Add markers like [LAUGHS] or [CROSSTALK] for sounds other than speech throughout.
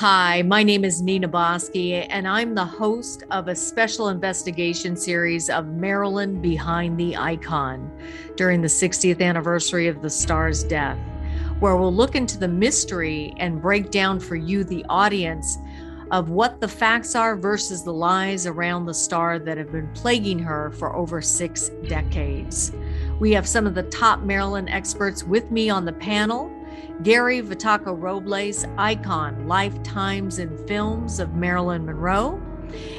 Hi, my name is Nina Bosky, and I'm the host of a special investigation series of Marilyn Behind the Icon during the 60th anniversary of the star's death, where we'll look into the mystery and break down for you, the audience, of what the facts are versus the lies around the star that have been plaguing her for over six decades. We have some of the top Marilyn experts with me on the panel. Gary Vitacco Robles, icon, lifetimes in films of Marilyn Monroe,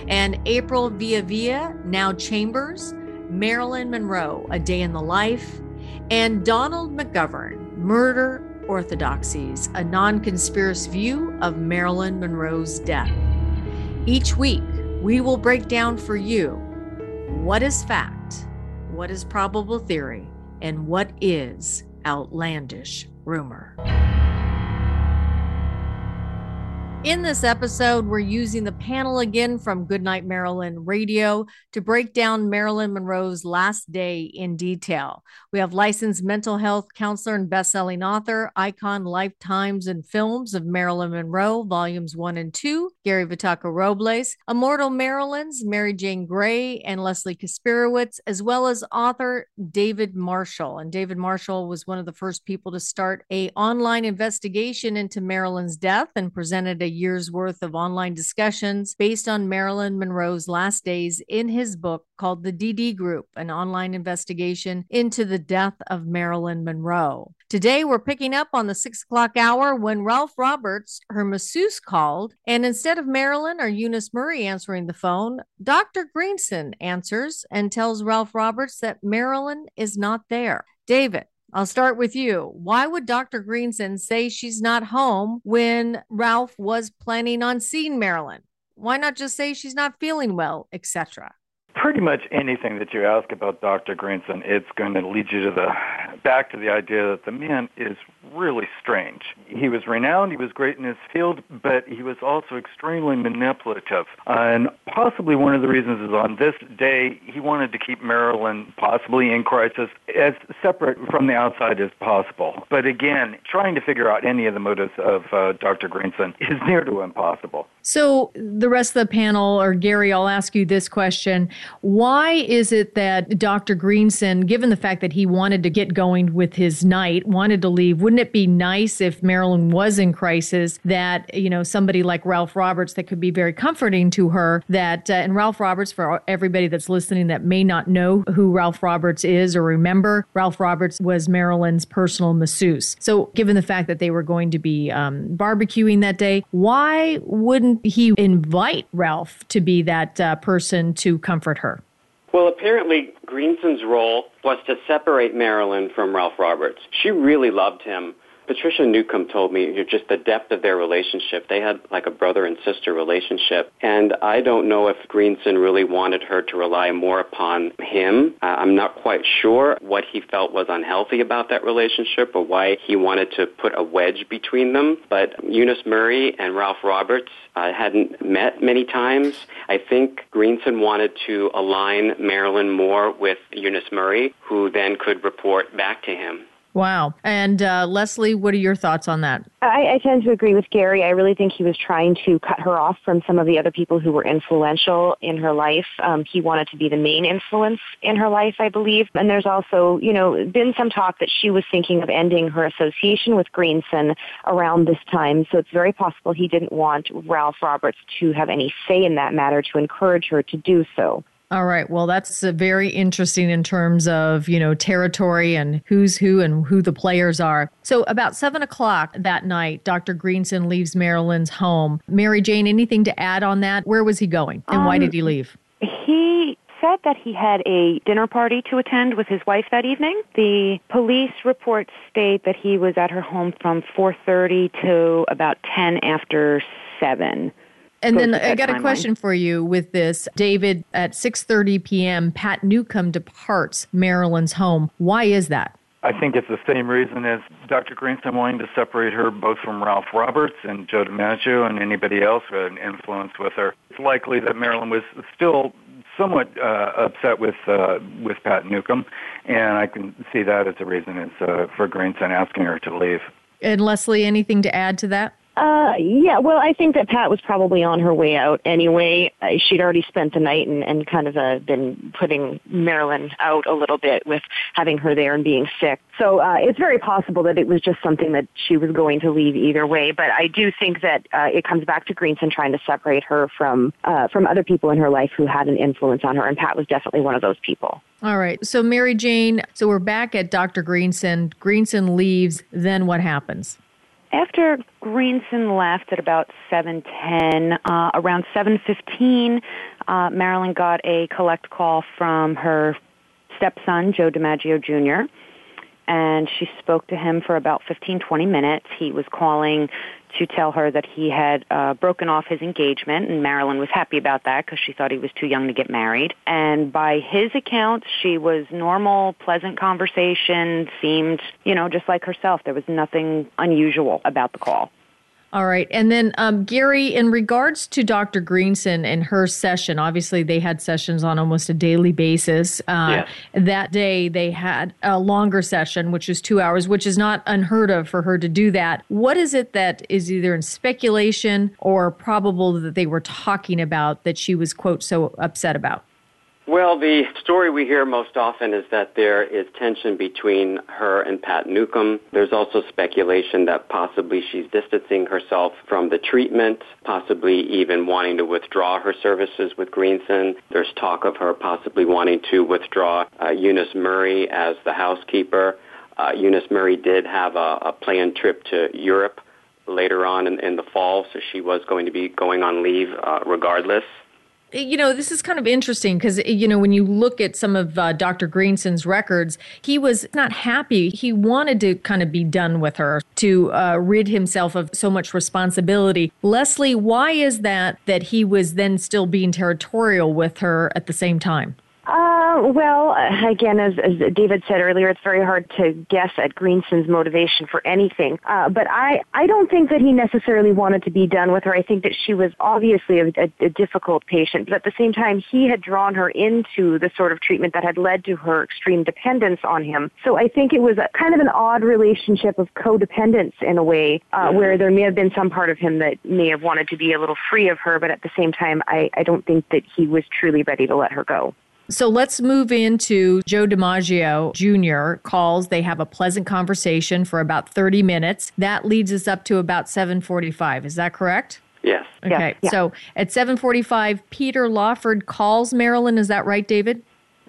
and April Villa now Chambers, Marilyn Monroe, A Day in the Life, and Donald McGovern, Murder Orthodoxies, a non conspiracy view of Marilyn Monroe's death. Each week, we will break down for you what is fact, what is probable theory, and what is outlandish rumor. In this episode, we're using the panel again from Goodnight Marilyn Radio to break down Marilyn Monroe's last day in detail. We have licensed mental health counselor and best-selling author, icon lifetimes and films of Marilyn Monroe, volumes one and two, Gary Vitacco Robles, Immortal Marilyn's Mary Jane Gray and Leslie Kasperowicz, as well as author David Marshall. And David Marshall was one of the first people to start a online investigation into Marilyn's death and presented a year's worth of online discussions based on Marilyn Monroe's last days in his book called The DD Group, an online investigation into the death of Marilyn Monroe. Today, we're picking up on the six o'clock hour when Ralph Roberts, her masseuse, called. And instead of Marilyn or Eunice Murray answering the phone, Dr. Greenson answers and tells Ralph Roberts that Marilyn is not there. David, I'll start with you. Why would Dr. Greenson say she's not home when Ralph was planning on seeing Marilyn? Why not just say she's not feeling well, etc.? Pretty much anything that you ask about Dr. Greenson, it's going to lead you to the back to the idea that the man is really strange. He was renowned, he was great in his field, but he was also extremely manipulative. and possibly one of the reasons is on this day he wanted to keep Marilyn possibly in crisis as separate from the outside as possible. But again, trying to figure out any of the motives of uh, Dr. Greenson is near to impossible. So the rest of the panel, or Gary, I'll ask you this question. Why is it that Dr. Greenson, given the fact that he wanted to get going with his night, wanted to leave, wouldn't it be nice if Marilyn was in crisis that, you know, somebody like Ralph Roberts that could be very comforting to her that, uh, and Ralph Roberts, for everybody that's listening that may not know who Ralph Roberts is or remember, Ralph Roberts was Marilyn's personal masseuse. So given the fact that they were going to be um, barbecuing that day, why wouldn't he invite Ralph to be that uh, person to comfort her? Well, apparently Greenson's role was to separate Marilyn from Ralph Roberts. She really loved him. Patricia Newcomb told me just the depth of their relationship. They had like a brother and sister relationship. And I don't know if Greenson really wanted her to rely more upon him. Uh, I'm not quite sure what he felt was unhealthy about that relationship or why he wanted to put a wedge between them. But Eunice Murray and Ralph Roberts uh, hadn't met many times. I think Greenson wanted to align Marilyn more with Eunice Murray, who then could report back to him. Wow. And uh, Leslie, what are your thoughts on that? I, I tend to agree with Gary. I really think he was trying to cut her off from some of the other people who were influential in her life. Um, he wanted to be the main influence in her life, I believe. And there's also, you know, been some talk that she was thinking of ending her association with Greenson around this time. So it's very possible he didn't want Ralph Roberts to have any say in that matter to encourage her to do so. All right. Well, that's very interesting in terms of, you know, territory and who's who and who the players are. So, about seven o'clock that night, Dr. Greenson leaves Marilyn's home. Mary Jane, anything to add on that? Where was he going and um, why did he leave? He said that he had a dinner party to attend with his wife that evening. The police reports state that he was at her home from 4:30 to about 10 after 7. And then I got a question for you with this. David, at 6:30 p.m., Pat Newcomb departs Marilyn's home. Why is that? I think it's the same reason as Dr. Greenson wanting to separate her both from Ralph Roberts and Joe DiMaggio and anybody else who had an influence with her. It's likely that Marilyn was still somewhat uh, upset with uh, with Pat Newcomb, and I can see that as a reason is, uh, for Greenson asking her to leave. And Leslie, anything to add to that? Uh, yeah, well, I think that Pat was probably on her way out anyway. Uh, she'd already spent the night and, and kind of uh, been putting Marilyn out a little bit with having her there and being sick. So uh, it's very possible that it was just something that she was going to leave either way. But I do think that uh, it comes back to Greenson trying to separate her from uh, from other people in her life who had an influence on her, and Pat was definitely one of those people. All right. So Mary Jane, so we're back at Dr. Greenson. Greenson leaves. Then what happens? After Greenson left at about 7:10, uh, around 7:15, uh, Marilyn got a collect call from her stepson, Joe DiMaggio Jr and she spoke to him for about 15, 20 minutes. He was calling to tell her that he had uh, broken off his engagement, and Marilyn was happy about that because she thought he was too young to get married. And by his account, she was normal, pleasant conversation, seemed, you know, just like herself. There was nothing unusual about the call. All right. And then, um, Gary, in regards to Dr. Greenson and her session, obviously they had sessions on almost a daily basis. Uh, yes. That day they had a longer session, which was two hours, which is not unheard of for her to do that. What is it that is either in speculation or probable that they were talking about that she was, quote, so upset about? Well, the story we hear most often is that there is tension between her and Pat Newcomb. There's also speculation that possibly she's distancing herself from the treatment, possibly even wanting to withdraw her services with Greenson. There's talk of her possibly wanting to withdraw uh, Eunice Murray as the housekeeper. Uh, Eunice Murray did have a, a planned trip to Europe later on in, in the fall, so she was going to be going on leave uh, regardless you know, this is kind of interesting because, you know, when you look at some of uh, Dr. Greenson's records, he was not happy. He wanted to kind of be done with her to uh, rid himself of so much responsibility. Leslie, why is that that he was then still being territorial with her at the same time? Uh, well, again, as, as David said earlier, it's very hard to guess at Greenson's motivation for anything. Uh, but I, I don't think that he necessarily wanted to be done with her. I think that she was obviously a, a, a difficult patient, but at the same time, he had drawn her into the sort of treatment that had led to her extreme dependence on him. So I think it was a, kind of an odd relationship of codependence in a way, uh, where there may have been some part of him that may have wanted to be a little free of her, but at the same time, I, I don't think that he was truly ready to let her go. So let's move into Joe DiMaggio Jr. calls. They have a pleasant conversation for about 30 minutes. That leads us up to about 745. Is that correct? Yes. Okay. Yeah. So at 745, Peter Lawford calls Marilyn. Is that right, David?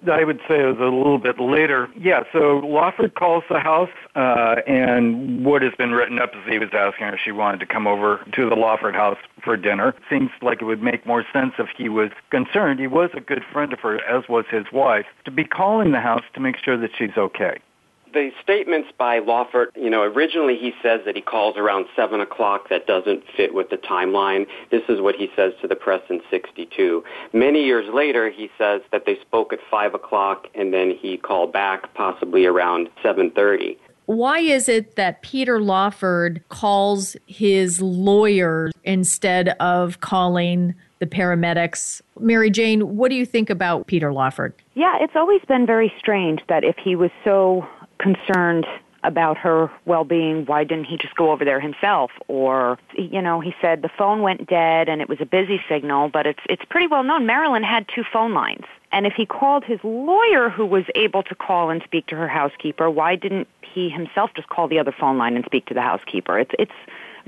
I would say it was a little bit later. Yeah, so Lawford calls the house, uh, and what has been written up is he was asking her if she wanted to come over to the Lawford house for dinner. Seems like it would make more sense if he was concerned. He was a good friend of her, as was his wife, to be calling the house to make sure that she's okay the statements by Lawford, you know, originally he says that he calls around 7 o'clock. That doesn't fit with the timeline. This is what he says to the press in 62. Many years later, he says that they spoke at 5 o'clock and then he called back possibly around 7.30 why is it that Peter Lawford calls his lawyer instead of calling the paramedics? Mary Jane, what do you think about Peter Lawford? Yeah, it's always been very strange that if he was so concerned about her well-being why didn't he just go over there himself? Or you know he said the phone went dead and it was a busy signal but it's it's pretty well known marilyn had two phone lines. And if he called his lawyer who was able to call and speak to her housekeeper why didn't he himself just call the other phone line and speak to the housekeeper? It's it's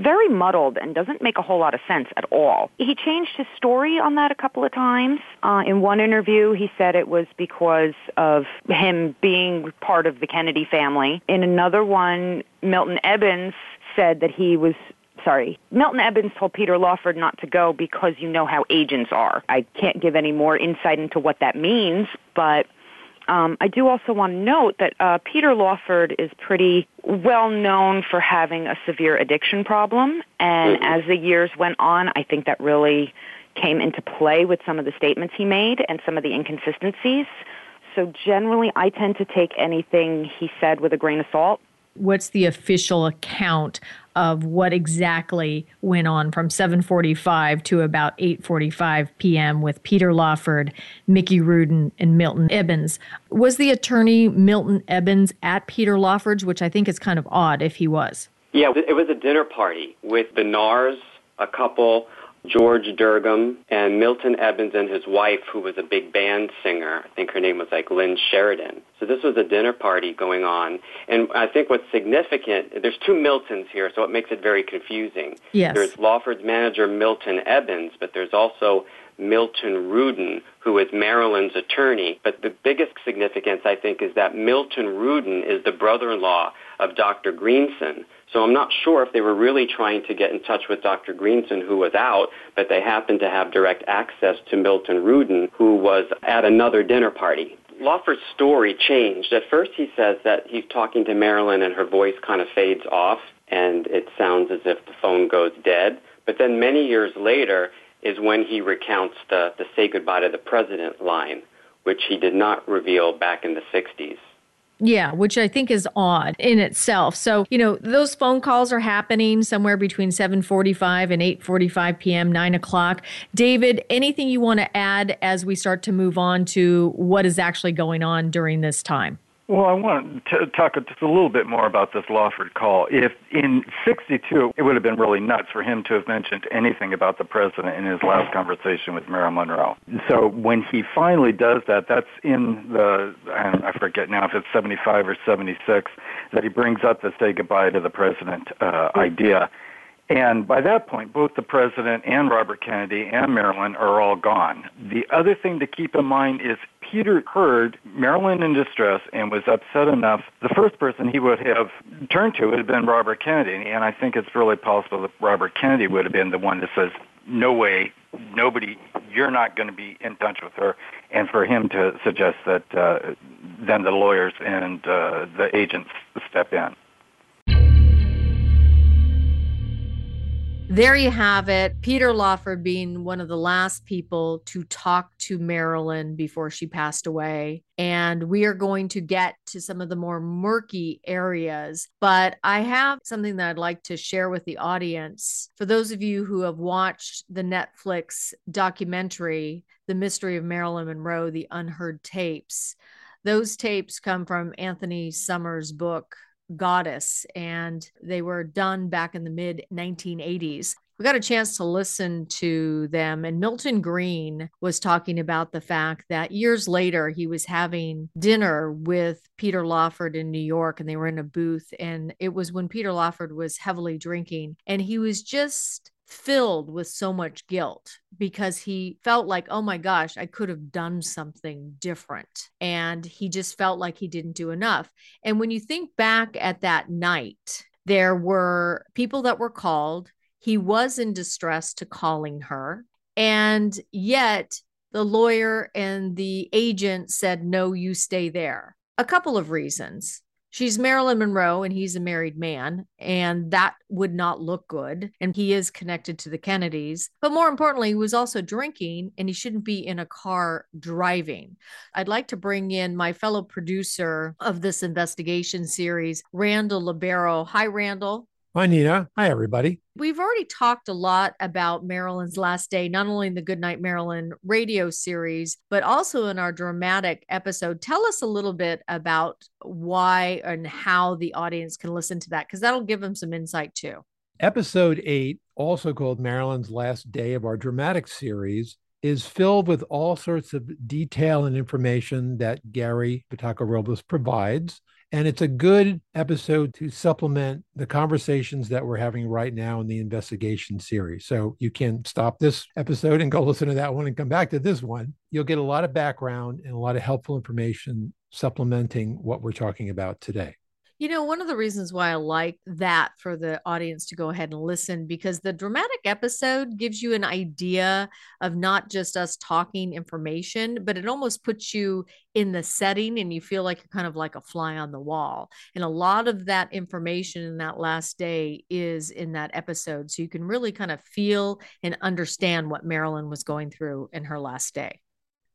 very muddled and doesn't make a whole lot of sense at all. He changed his story on that a couple of times. Uh, in one interview, he said it was because of him being part of the Kennedy family. In another one, Milton Ebbins said that he was sorry, Milton Ebbins told Peter Lawford not to go because you know how agents are. I can't give any more insight into what that means, but um, I do also want to note that uh, Peter Lawford is pretty well known for having a severe addiction problem, and mm-hmm. as the years went on, I think that really came into play with some of the statements he made and some of the inconsistencies. So generally, I tend to take anything he said with a grain of salt what's the official account of what exactly went on from 7:45 to about 8:45 p.m. with Peter Lawford, Mickey Rudin, and Milton Ebbins. Was the attorney Milton Ebbins at Peter Lawford's, which I think is kind of odd if he was? Yeah, it was a dinner party with the Naars, a couple, George Durgom, and Milton Ebbins and his wife, who was a big band singer. I think her name was like Lynn Sheridan. So this was a dinner party going on. And I think what's significant, there's two Miltons here, so it makes it very confusing. Yes. There's Lawford's manager, Milton Ebbins, but there's also Milton Rudin, who is Marilyn's attorney. But the biggest significance, I think, is that Milton Rudin is the brother-in-law of Dr. Greenson. So I'm not sure if they were really trying to get in touch with Dr. Greenson, who was out, but they happened to have direct access to Milton Rudin, who was at another dinner party. Lawford's story changed. At first he says that he's talking to Marilyn and her voice kind of fades off and it sounds as if the phone goes dead. But then many years later is when he recounts the, the say goodbye to the president line, which he did not reveal back in the 60s. Yeah, which I think is odd in itself. So, you know, those phone calls are happening somewhere between 745 and 845 p.m., 9 o'clock. David, anything you want to add as we start to move on to what is actually going on during this time? Well, I want to talk just a little bit more about this Lawford call. If in 62, it would have been really nuts for him to have mentioned anything about the president in his last conversation with Marilyn Monroe. So when he finally does that, that's in the, I forget now if it's 75 or 76, that he brings up the say goodbye to the president uh, idea. And by that point, both the president and Robert Kennedy and Marilyn are all gone. The other thing to keep in mind is Peter heard Marilyn in distress and was upset enough. The first person he would have turned to would have been Robert Kennedy, and I think it's really possible that Robert Kennedy would have been the one that says, "No way, nobody, you're not going to be in touch with her," and for him to suggest that uh, then the lawyers and uh, the agents step in. There you have it. Peter Lawford being one of the last people to talk to Marilyn before she passed away. And we are going to get to some of the more murky areas. But I have something that I'd like to share with the audience. For those of you who have watched the Netflix documentary, The Mystery of Marilyn Monroe, The Unheard Tapes, those tapes come from Anthony Summers' book, Goddess, and they were done back in the mid 1980s. We got a chance to listen to them, and Milton Greene was talking about the fact that years later he was having dinner with Peter Lawford in New York, and they were in a booth. And it was when Peter Lawford was heavily drinking, and he was just filled with so much guilt because he felt like, oh my gosh, I could have done something different. And he just felt like he didn't do enough. And when you think back at that night, there were people that were called. He was in distress to calling her. And yet the lawyer and the agent said, no, you stay there. A couple of reasons she's Marilyn Monroe and he's a married man, and that would not look good. And he is connected to the Kennedys. But more importantly, he was also drinking and he shouldn't be in a car driving. I'd like to bring in my fellow producer of this investigation series, Randall Libero. Hi, Randall. Hi, Nina. Hi, everybody. We've already talked a lot about Marilyn's last day, not only in the Goodnight Marilyn radio series, but also in our dramatic episode. Tell us a little bit about why and how the audience can listen to that, because that'll give them some insight too. Episode eight, also called Marilyn's Last Day of our dramatic series, is filled with all sorts of detail and information that Gary Vitacco Robles provides. And it's a good episode to supplement the conversations that we're having right now in the investigation series. So you can stop this episode and go [LAUGHS] listen to that one and come back to this one. You'll get a lot of background and a lot of helpful information supplementing what we're talking about today. You know, one of the reasons why I like that for the audience to go ahead and listen, because the dramatic episode gives you an idea of not just us talking information, but it almost puts you in the setting and you feel like you're kind of like a fly on the wall. And a lot of that information in that last day is in that episode. So you can really kind of feel and understand what Marilyn was going through in her last day.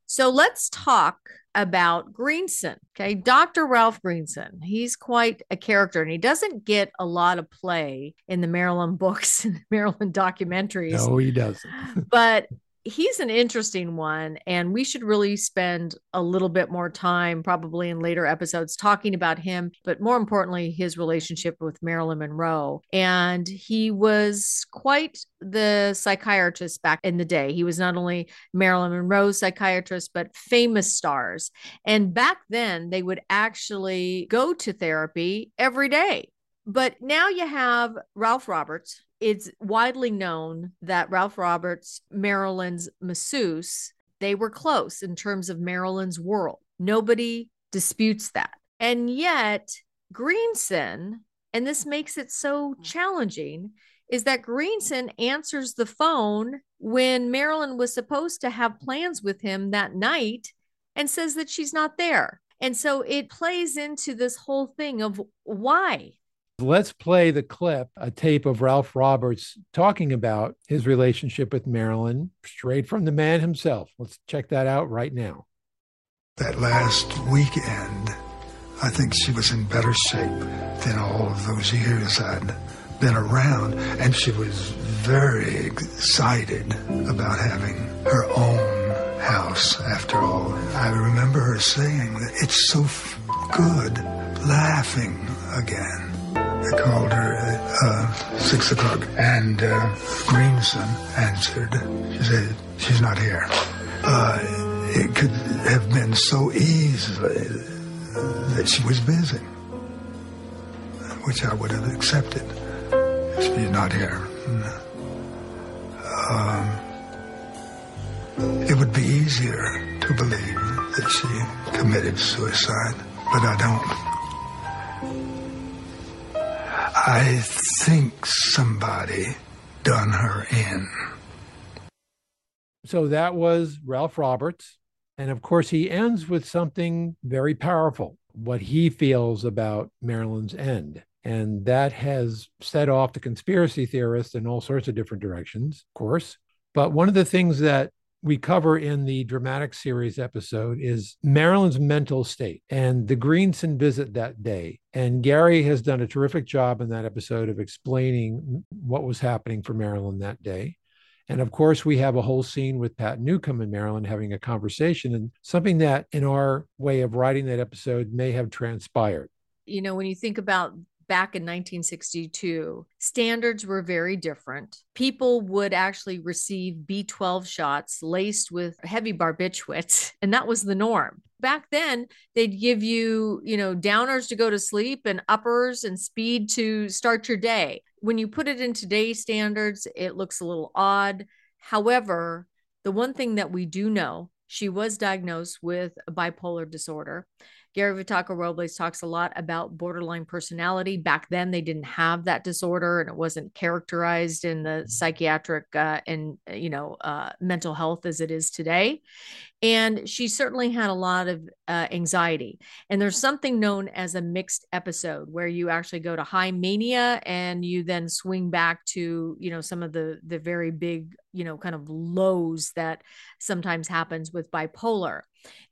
So let's talk about Greenson. Okay. Dr. Ralph Greenson. He's quite a character and he doesn't get a lot of play in the Marilyn [LAUGHS] books and Marilyn documentaries. No, he doesn't. but he's an interesting one and we should really spend a little bit more time probably in later episodes talking about him but more importantly his relationship with marilyn monroe. And he was quite the psychiatrist back in the day. He was not only marilyn monroe's psychiatrist but famous stars. And back then they would actually go to therapy every day. But now you have Ralph Roberts, it's widely known that Ralph Roberts, Marilyn's masseuse, they were close in terms of Marilyn's world. Nobody disputes that. And yet, Greenson, and this makes it so mm-hmm. challenging, is that Greenson answers the phone when Marilyn was supposed to have plans with him that night and says that she's not there. And so it plays into this whole thing of why? Let's play the clip, a tape of Ralph Roberts talking about his relationship with Marilyn, straight from the man himself. Let's check that out right now. That last weekend, I think she was in better shape than all of those years I'd been around, and she was very excited about having her own house after all. I remember her saying that it's so good laughing again. I called her at uh, 6 o'clock, and uh, Greenson answered. She said, She's not here. Uh, it could have been so easily that she was busy, which I would have accepted. She's not here. Um, it would be easier to believe that she committed suicide, but I don't. I think somebody done her in. So that was Ralph Roberts. And of course, he ends with something very powerful what he feels about Marilyn's end. And that has set off the conspiracy theorists in all sorts of different directions, of course. But one of the things that we cover in the dramatic series episode is Marilyn's mental state and the Greenson visit that day. And Gary has done a terrific job in that episode of explaining what was happening for Marilyn that day. And of course, we have a whole scene with Pat Newcomb and Marilyn having a conversation, and something that in our way of writing that episode may have transpired. You know, when you think about back in 1962, standards were very different. People would actually receive B12 shots laced with heavy barbiturates, [LAUGHS] and that was the norm. Back then, they'd give you, you know, downers to go to sleep and uppers and speed to start your day. When you put it in today's standards, it looks a little odd. However, the one thing that we do know, she was diagnosed with bipolar disorder. Gary Vitacco Robles talks a lot about borderline personality. Back then, they didn't have that disorder, and it wasn't characterized in the psychiatric uh, and you know uh, mental health as it is today. And she certainly had a lot of uh, anxiety. And there's something known as a mixed episode where you actually go to high mania and you then swing back to you know some of the the very big you know kind of lows that sometimes happens with bipolar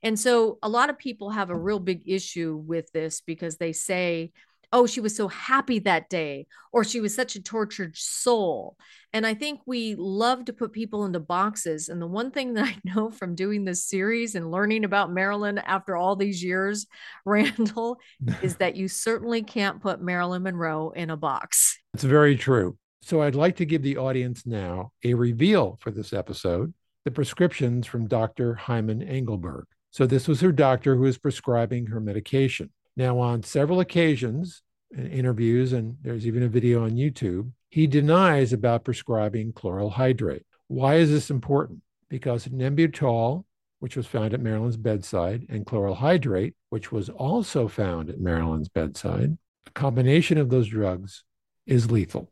and so a lot of people have a real big issue with this because they say, oh, she was so happy that day, or she was such a tortured soul. And I think we love to put people into boxes. And the one thing that I know from doing this series and learning about Marilyn after all these years, [LAUGHS] Randall, is [LAUGHS] that you certainly can't put Marilyn Monroe in a box. It's very true. So I'd like to give the audience now a reveal for this episode the prescriptions from Dr. Hyman Engelberg. So, this was her doctor who was prescribing her medication. Now, on several occasions, in interviews, and there's even a video on YouTube, he denies about prescribing chloral hydrate. Why is this important? Because Nembutal, which was found at Marilyn's bedside, and chloral hydrate, which was also found at Marilyn's bedside, a combination of those drugs is lethal.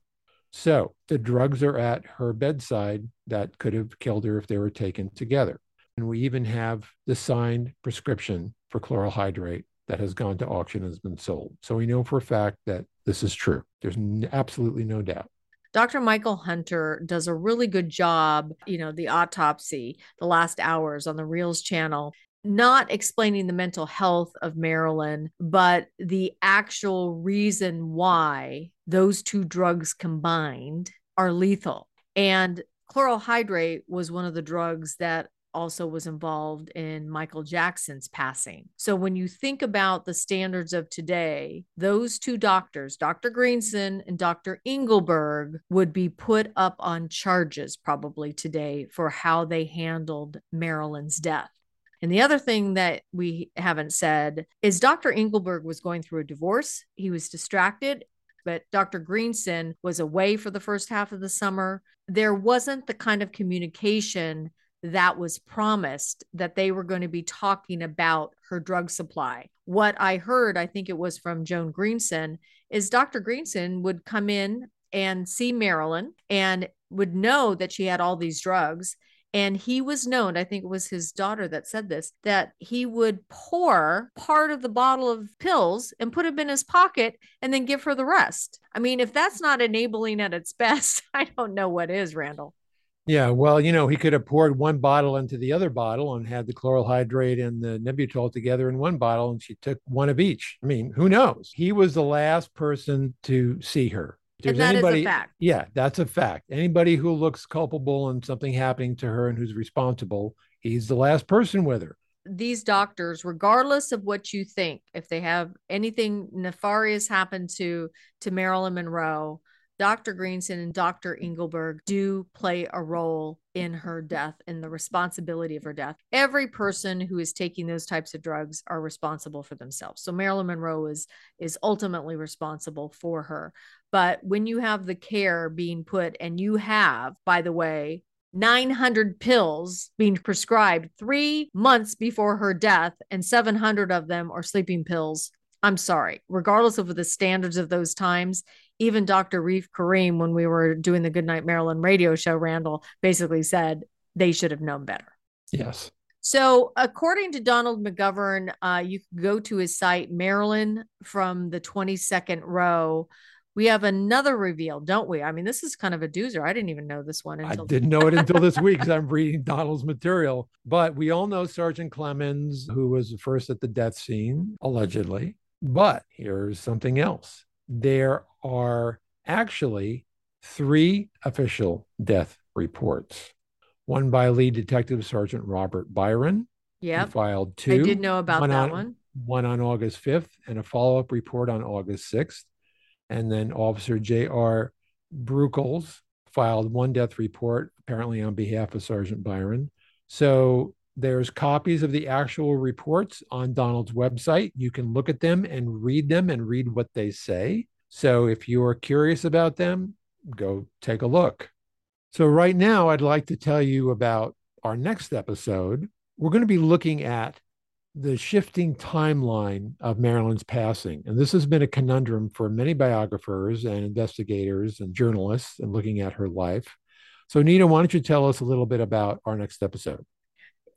So the drugs are at her bedside that could have killed her if they were taken together. And we even have the signed prescription for chloral hydrate that has gone to auction has been sold. So we know for a fact that this is true. There's absolutely no doubt. Dr. Michael Hunter does a really good job, you know, the autopsy, the last hours on the Reelz channel not explaining the mental health of Marilyn, but the actual reason why those two drugs combined are lethal. And chloral hydrate was one of the drugs that also was involved in Michael Jackson's passing. So when you think about the standards of today, those two doctors, Dr. Greenson and Dr. Engelberg, would be put up on charges probably today for how they handled Marilyn's death. And the other thing that we haven't said is Dr. Engelberg was going through a divorce. He was distracted but Dr. Greenson was away for the first half of the summer. There wasn't the kind of communication that was promised that they were going to be talking about her drug supply. What I heard, I think it was from Joan Greenson, is Dr. Greenson would come in and see Marilyn and would know that she had all these drugs. And he was known, I think it was his daughter that said this, that he would pour part of the bottle of pills and put them in his pocket and then give her the rest. I mean, if that's not enabling at its [LAUGHS] best, I don't know what is, Randall. Yeah, well, you know, he could have poured one bottle into the other bottle and had the chloral hydrate and the Nembutal together in one bottle, and she took one of each. I mean, who knows? He was the last person to see her. If and that anybody, is a fact. Yeah, that's a fact. Anybody who looks culpable and something happening to her and who's responsible, he's the last person with her. These doctors, regardless of what you think, if they have anything nefarious happen to to Marilyn Monroe, Dr. Greenson and Dr. Engelberg do play a role in her death and the responsibility of her death. Every person who is taking those types of drugs are responsible for themselves. So Marilyn Monroe is is ultimately responsible for her. But when you have the care being put and you have, by the way, 900 pills being prescribed 3 months before her death and 700 of them are sleeping pills I'm sorry, regardless of the standards of those times, even Dr. Reef Karim, when we were doing the Goodnight Marilyn radio show, Randall basically said they should have known better. Yes. So, according to Donald McGovern, uh, you can go to his site, Marilyn from the 22nd row. We have another reveal, don't we? I mean, this is kind of a doozer. I didn't even know this one. Until- I didn't know it until this week because I'm [LAUGHS] reading Donald's material. But we all know Sergeant Clemmons, who was the first at the death scene, allegedly. But here's something else there are actually three official death reports one by lead detective Sergeant Robert Byron. Yeah. Filed two. I did know about one that on, one. One on August 5th and a follow up report on August 6th. And then Officer J.R. Bruckles filed one death report, apparently on behalf of Sergeant Byron. So there's copies of the actual reports on Donald's website. You can look at them and read them and read what they say. So if you're curious about them, go take a look. So, right now, I'd like to tell you about our next episode. We're going to be looking at the shifting timeline of Marilyn's passing. And this has been a conundrum for many biographers and investigators and journalists and looking at her life. So, Nina, why don't you tell us a little bit about our next episode?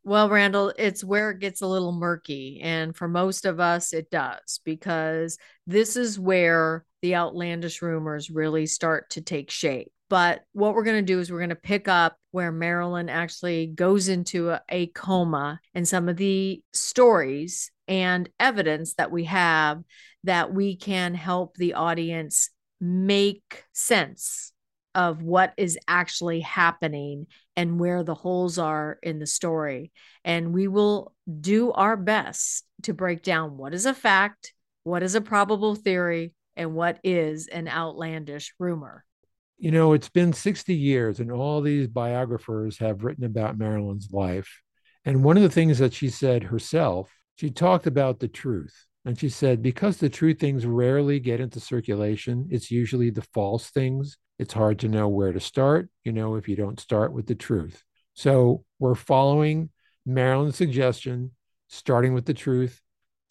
Well, Randall, it's where it gets a little murky. And for most of us, it does, because this is where the outlandish rumors really start to take shape. But what we're going to do is we're going to pick up where Marilyn actually goes into a, a, coma and some of the stories and evidence that we have that we can help the audience make sense of what is actually happening and where the holes are in the story. And we will do our best to break down what is a fact, what is a probable theory, and what is an outlandish rumor. You know, it's been 60 years, and all these biographers have written about Marilyn's life. And one of the things that she said herself, she talked about the truth. And she said, because the true things rarely get into circulation, it's usually the false things it's hard to know where to start, you know, if you don't start with the truth. So we're following Marilyn's suggestion, starting with the truth,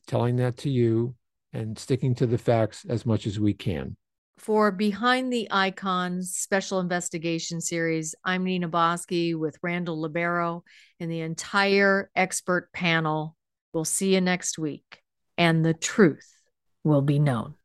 telling that to you, and sticking to the facts as much as we can. For Behind the Icons Special Investigation Series, I'm Nina Bosky with Randall Libero and the entire expert panel. We'll see you next week, and the truth will be known.